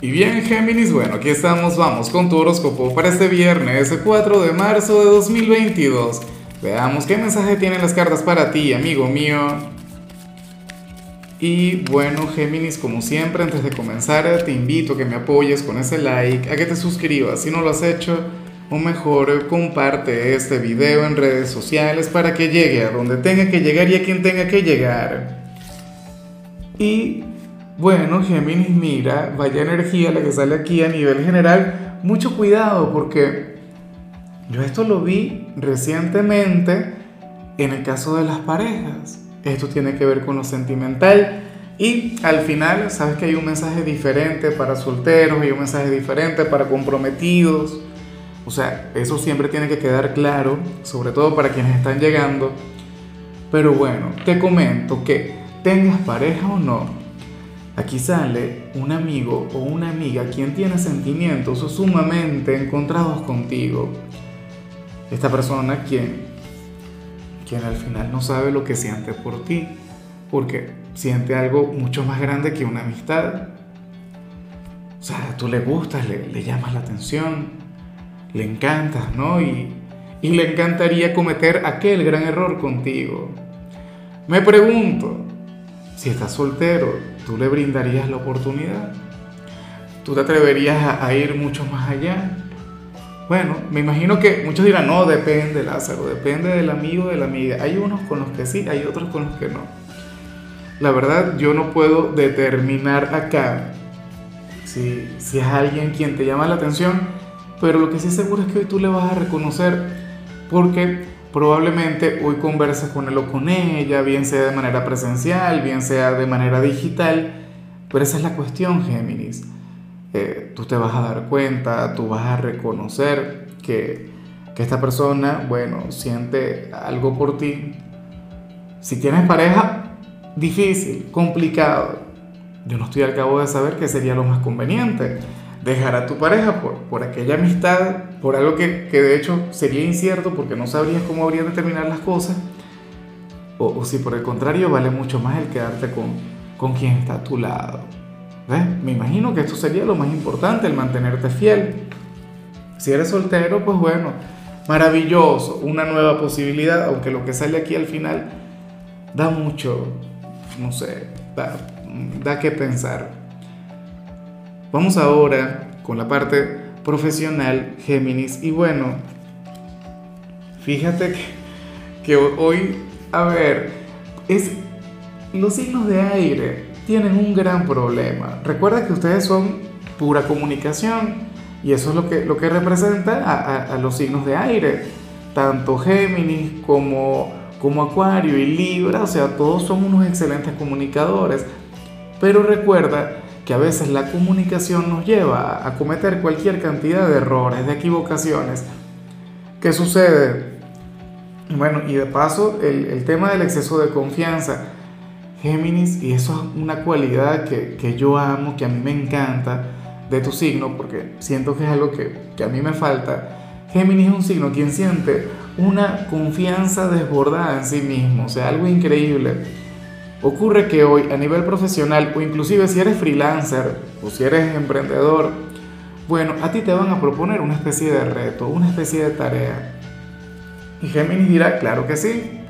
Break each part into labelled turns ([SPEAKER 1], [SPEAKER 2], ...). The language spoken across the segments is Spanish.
[SPEAKER 1] Y bien, Géminis, bueno, aquí estamos, vamos con tu horóscopo para este viernes 4 de marzo de 2022. Veamos qué mensaje tienen las cartas para ti, amigo mío. Y bueno, Géminis, como siempre, antes de comenzar, te invito a que me apoyes con ese like, a que te suscribas si no lo has hecho, o mejor, comparte este video en redes sociales para que llegue a donde tenga que llegar y a quien tenga que llegar. Y bueno, Géminis, mira, vaya energía la que sale aquí a nivel general. Mucho cuidado porque yo esto lo vi recientemente en el caso de las parejas. Esto tiene que ver con lo sentimental. Y al final, sabes que hay un mensaje diferente para solteros y un mensaje diferente para comprometidos. O sea, eso siempre tiene que quedar claro, sobre todo para quienes están llegando. Pero bueno, te comento que tengas pareja o no, Aquí sale un amigo o una amiga quien tiene sentimientos sumamente encontrados contigo. Esta persona quien, quien al final no sabe lo que siente por ti, porque siente algo mucho más grande que una amistad. O sea, tú le gustas, le, llamas la atención, le encantas, ¿no? Y, y le encantaría cometer aquel gran error contigo. Me pregunto, si estás soltero, ¿tú le brindarías la oportunidad? ¿Tú te atreverías a, ir mucho más allá? Bueno, me imagino que muchos dirán, no, depende, Lázaro, depende del amigo, de la amiga. Hay unos con los que sí, hay otros con los que no. La verdad, yo no puedo determinar acá si, si es alguien quien te llama la atención, pero lo que sí seguro es que hoy tú le vas a reconocer porque Probablemente hoy conversas con él o con ella, bien sea de manera presencial, bien sea de manera digital, pero esa es la cuestión, Géminis. Eh, tú te vas a dar cuenta, tú vas a reconocer que, que esta persona, bueno, siente algo por ti. Si tienes pareja, difícil, complicado. Yo no estoy al cabo de saber qué sería lo más conveniente dejar a tu pareja por, por aquella amistad, por algo que, que, de hecho sería incierto porque no sabrías cómo habrían de terminar las cosas, o, si por el contrario vale mucho más el quedarte con, con quien está a tu lado. ¿Ves? Me imagino que esto sería lo más importante, el mantenerte fiel. Si eres soltero, pues bueno, maravilloso, una nueva posibilidad, aunque lo que sale aquí al final da mucho, no sé, da, da que pensar. Vamos ahora con la parte profesional, Géminis. Y bueno, fíjate que, hoy, a ver, es, los signos de aire tienen un gran problema. Recuerda que ustedes son pura comunicación y eso es lo que, lo que representa a, a los signos de aire. Tanto Géminis como, como Acuario y Libra, o sea, todos son unos excelentes comunicadores. Pero recuerda que a veces la comunicación nos lleva a cometer cualquier cantidad de errores, de equivocaciones. ¿Qué sucede? Bueno, y de paso, el, tema del exceso de confianza. Géminis, y eso es una cualidad que, que, yo amo, que a mí me encanta de tu signo, porque siento que es algo que, que a mí me falta. Géminis es un signo quien siente una confianza desbordada en sí mismo, o sea, algo increíble Ocurre que hoy a nivel profesional o inclusive si eres freelancer o si eres emprendedor, bueno, a ti te van a proponer una especie de reto, una especie de tarea. Y Géminis dirá, claro que sí.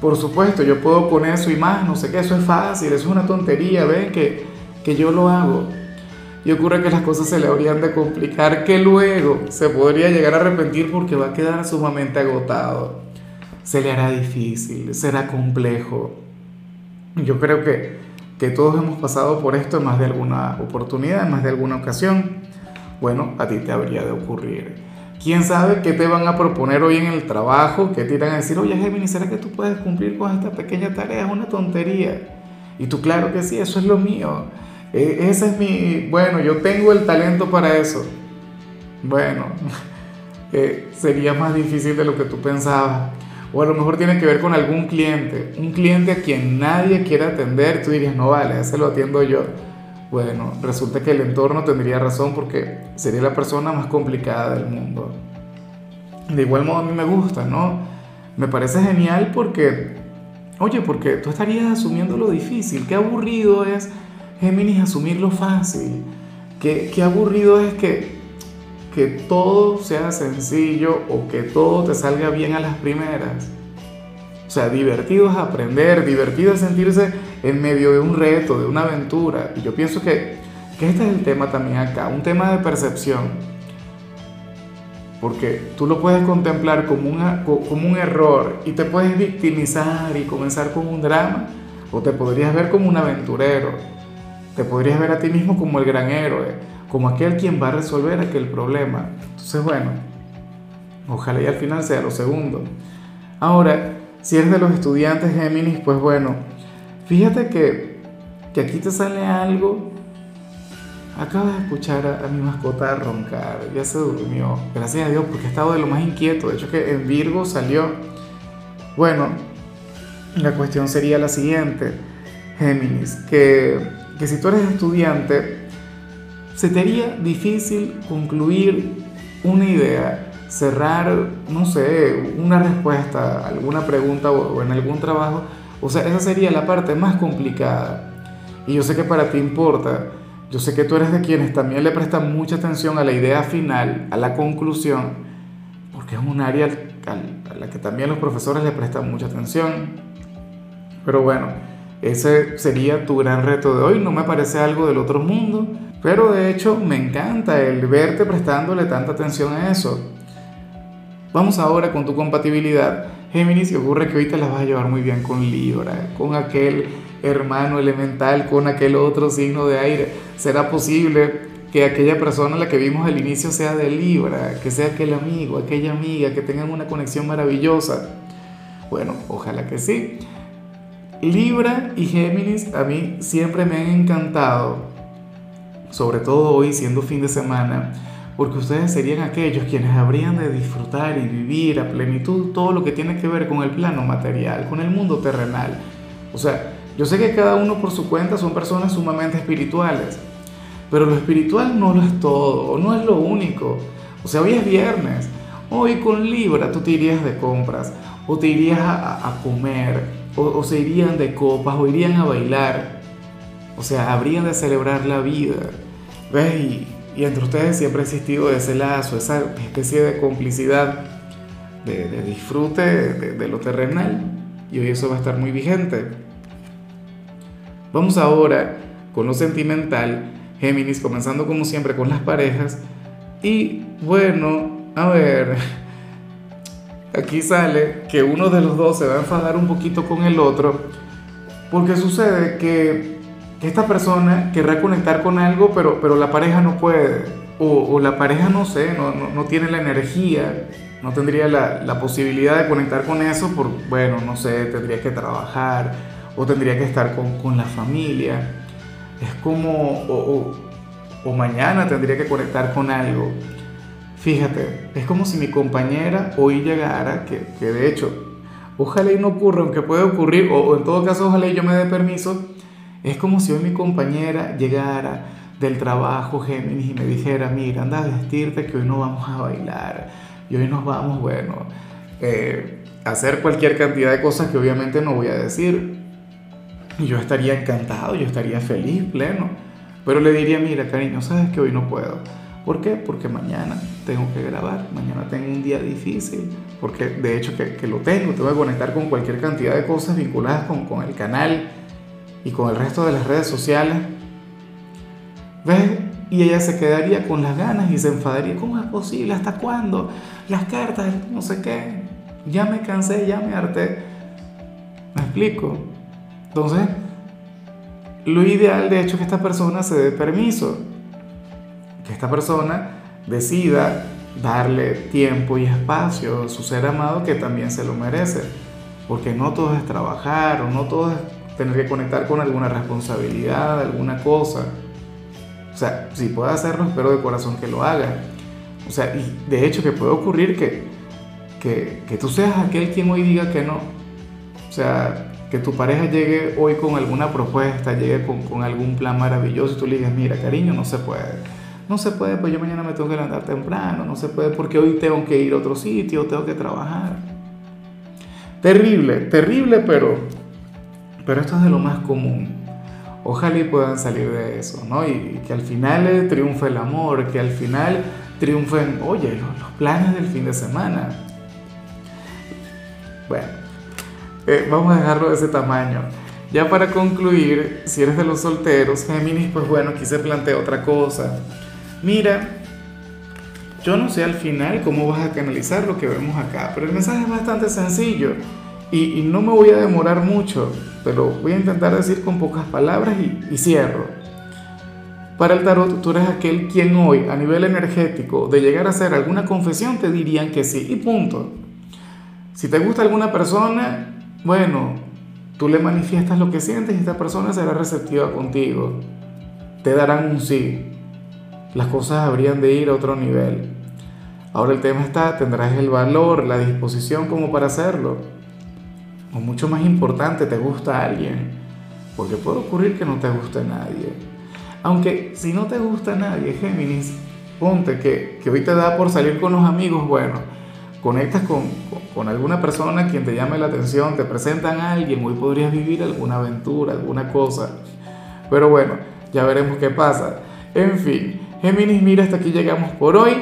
[SPEAKER 1] Por supuesto, yo puedo poner y más, no sé qué, eso es fácil, eso es una tontería, ven que, que yo lo hago. Y ocurre que las cosas se le habrían de complicar, que luego se podría llegar a arrepentir porque va a quedar sumamente agotado. Se le hará difícil, será complejo. Yo creo que, que todos hemos pasado por esto en más de alguna oportunidad, en más de alguna ocasión. Bueno, a ti te habría de ocurrir. ¿Quién sabe qué te van a proponer hoy en el trabajo? ¿Qué te irán a decir? Oye, Gemini, ¿será que tú puedes cumplir con esta pequeña tarea? Es una tontería. Y tú, claro que sí, eso es lo mío. E, ese es mi... Bueno, yo tengo el talento para eso. Bueno, eh, sería más difícil de lo que tú pensabas. O a lo mejor tiene que ver con algún cliente, un cliente a quien nadie quiere atender, tú dirías, no vale, ese lo atiendo yo. Bueno, resulta que el entorno tendría razón porque sería la persona más complicada del mundo. De igual modo a mí me gusta, ¿no? Me parece genial porque, oye, porque tú estarías asumiendo lo difícil, qué aburrido es Géminis asumir lo fácil. qué, qué aburrido es que, que todo sea sencillo o que todo te salga bien a las primeras. O sea, divertido es aprender, divertido es sentirse en medio de un reto, de una aventura. Y yo pienso que, que este es el tema también acá, un tema de percepción porque tú lo puedes contemplar como, una, como un error y te puedes victimizar y comenzar con un drama, o te podrías ver como un aventurero, te podrías ver a ti mismo como el gran héroe, como aquel quien va a resolver aquel problema. Entonces, bueno, ojalá y al final sea lo segundo. Ahora, si eres de los estudiantes Géminis, pues bueno, fíjate que, que aquí te sale algo Acabo de escuchar a, mi mascota roncar, ya se durmió, gracias a Dios, porque he estado de lo más inquieto. De hecho, que en Virgo salió. Bueno, la cuestión sería la siguiente, Géminis, que, que si tú eres estudiante, se te haría difícil concluir una idea, cerrar, no sé, una respuesta alguna pregunta o en algún trabajo. O sea, esa sería la parte más complicada. Y yo sé que para ti importa yo sé que tú eres de quienes también le prestan mucha atención a la idea final, a la conclusión, porque es un área a la que también los profesores le prestan mucha atención. Pero bueno, ese sería tu gran reto de hoy. No me parece algo del otro mundo, pero de hecho me encanta el verte prestándole tanta atención a eso. Vamos ahora con tu compatibilidad. Géminis, y ocurre que hoy te la vas a llevar muy bien con Libra, con aquel hermano elemental con aquel otro signo de aire. ¿Será posible que aquella persona a la que vimos al inicio sea de Libra, que sea aquel amigo, aquella amiga, que tengan una conexión maravillosa? Bueno, ojalá que sí. Libra y Géminis a mí siempre me han encantado, sobre todo hoy siendo fin de semana, porque ustedes serían aquellos quienes habrían de disfrutar y vivir a plenitud todo lo que tiene que ver con el plano material, con el mundo terrenal. O sea, yo sé que cada uno por su cuenta son personas sumamente espirituales, pero lo espiritual no lo es todo, no es lo único. O sea, hoy es viernes, hoy con Libra tú te irías de compras, o te irías a, comer, o, se irían de copas, o irían a bailar. O sea, habrían de celebrar la vida. ¿Ves? Y, entre ustedes siempre ha existido ese lazo, esa especie de complicidad, de, disfrute de, de lo terrenal. Y hoy eso va a estar muy vigente. Vamos ahora con lo sentimental, Géminis, comenzando como siempre con las parejas. Y bueno, a ver, aquí sale que uno de los dos se va a enfadar un poquito con el otro, porque sucede que esta persona querrá conectar con algo, pero, pero la pareja no puede, o, la pareja no sé, no, no, tiene la energía, no tendría la, la posibilidad de conectar con eso, por, bueno, no sé, tendría que trabajar o tendría que estar con, con la familia. Es como, o, o, mañana tendría que conectar con algo. Fíjate, es como si mi compañera hoy llegara, que, que de hecho, ojalá y no ocurra, aunque puede ocurrir, o, o en todo caso ojalá y yo me dé permiso, es como si hoy mi compañera llegara del trabajo Géminis y me dijera, mira, anda a vestirte que hoy no vamos a bailar y hoy nos vamos, bueno, eh, a hacer cualquier cantidad de cosas que obviamente no voy a decir, y yo estaría encantado, yo estaría feliz, pleno. Pero le diría, mira, cariño, sabes que hoy no puedo. ¿Por qué? Porque mañana tengo que grabar, mañana tengo un día difícil, porque de hecho que, que lo tengo, tengo que conectar con cualquier cantidad de cosas vinculadas con, con el canal y con el resto de las redes sociales. ¿Ves? Y ella se quedaría con las ganas y se enfadaría. ¿Cómo es posible? ¿Hasta cuándo? Las cartas, no sé qué. Ya me cansé, ya me harté. ¿Me explico? Entonces, lo ideal de hecho es que esta persona se dé permiso, que esta persona decida darle tiempo y espacio a su ser amado que también se lo merece, porque no todo es trabajar o no todo es tener que conectar con alguna responsabilidad, alguna cosa. O sea, si puede hacerlo, espero de corazón que lo haga. O sea, y de hecho que puede ocurrir que, que, que tú seas aquel quien hoy diga que no. O sea, que tu pareja llegue hoy con alguna propuesta, llegue con, con, algún plan maravilloso y tú le digas, mira, cariño, no se puede. No se puede, pues yo mañana me tengo que levantar temprano, no se puede porque hoy tengo que ir a otro sitio, tengo que trabajar. Terrible, terrible, pero, pero esto es de lo más común. Ojalá y puedan salir de eso, ¿no? Y, que al final eh, triunfe el amor, que al final triunfen, oye, los, planes del fin de semana. Bueno, eh, vamos a dejarlo de ese tamaño. Ya para concluir, si eres de los solteros, Géminis, pues bueno, aquí se plantea otra cosa. Mira, yo no sé al final cómo vas a canalizar lo que vemos acá, pero el mensaje es bastante sencillo y, no me voy a demorar mucho, pero voy a intentar decir con pocas palabras y, y cierro. Para el tarot, tú eres aquel quien hoy, a nivel energético, de llegar a hacer alguna confesión, te dirían que sí, y punto. Si te gusta alguna persona, bueno, tú le manifiestas lo que sientes y esta persona será receptiva contigo. Te darán un sí. Las cosas habrían de ir a otro nivel. Ahora el tema está, tendrás el valor, la disposición como para hacerlo o mucho más importante, te gusta alguien, porque puede ocurrir que no te guste nadie. Aunque si no te gusta nadie, Géminis, ponte que, que hoy te da por salir con los amigos, bueno, conectas con, con, alguna persona quien te llame la atención, te presentan a alguien, hoy podrías vivir alguna aventura, alguna cosa. Pero bueno, ya veremos qué pasa. En fin, Géminis, mira, hasta aquí llegamos por hoy.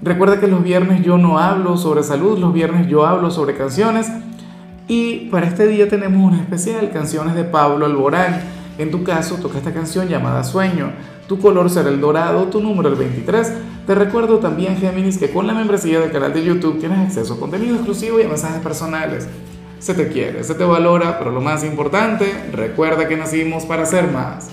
[SPEAKER 1] Recuerda que los viernes yo no hablo sobre salud, los viernes yo hablo sobre canciones. Y para este día tenemos una especial, canciones de Pablo Alborán. En tu caso, toca esta canción llamada Sueño. Tu color será el dorado, tu número el 23. Te recuerdo también, Géminis, que con la membresía del canal de YouTube tienes acceso a contenido exclusivo y a mensajes personales. Se te quiere, se te valora, pero lo más importante, recuerda que nacimos para ser más.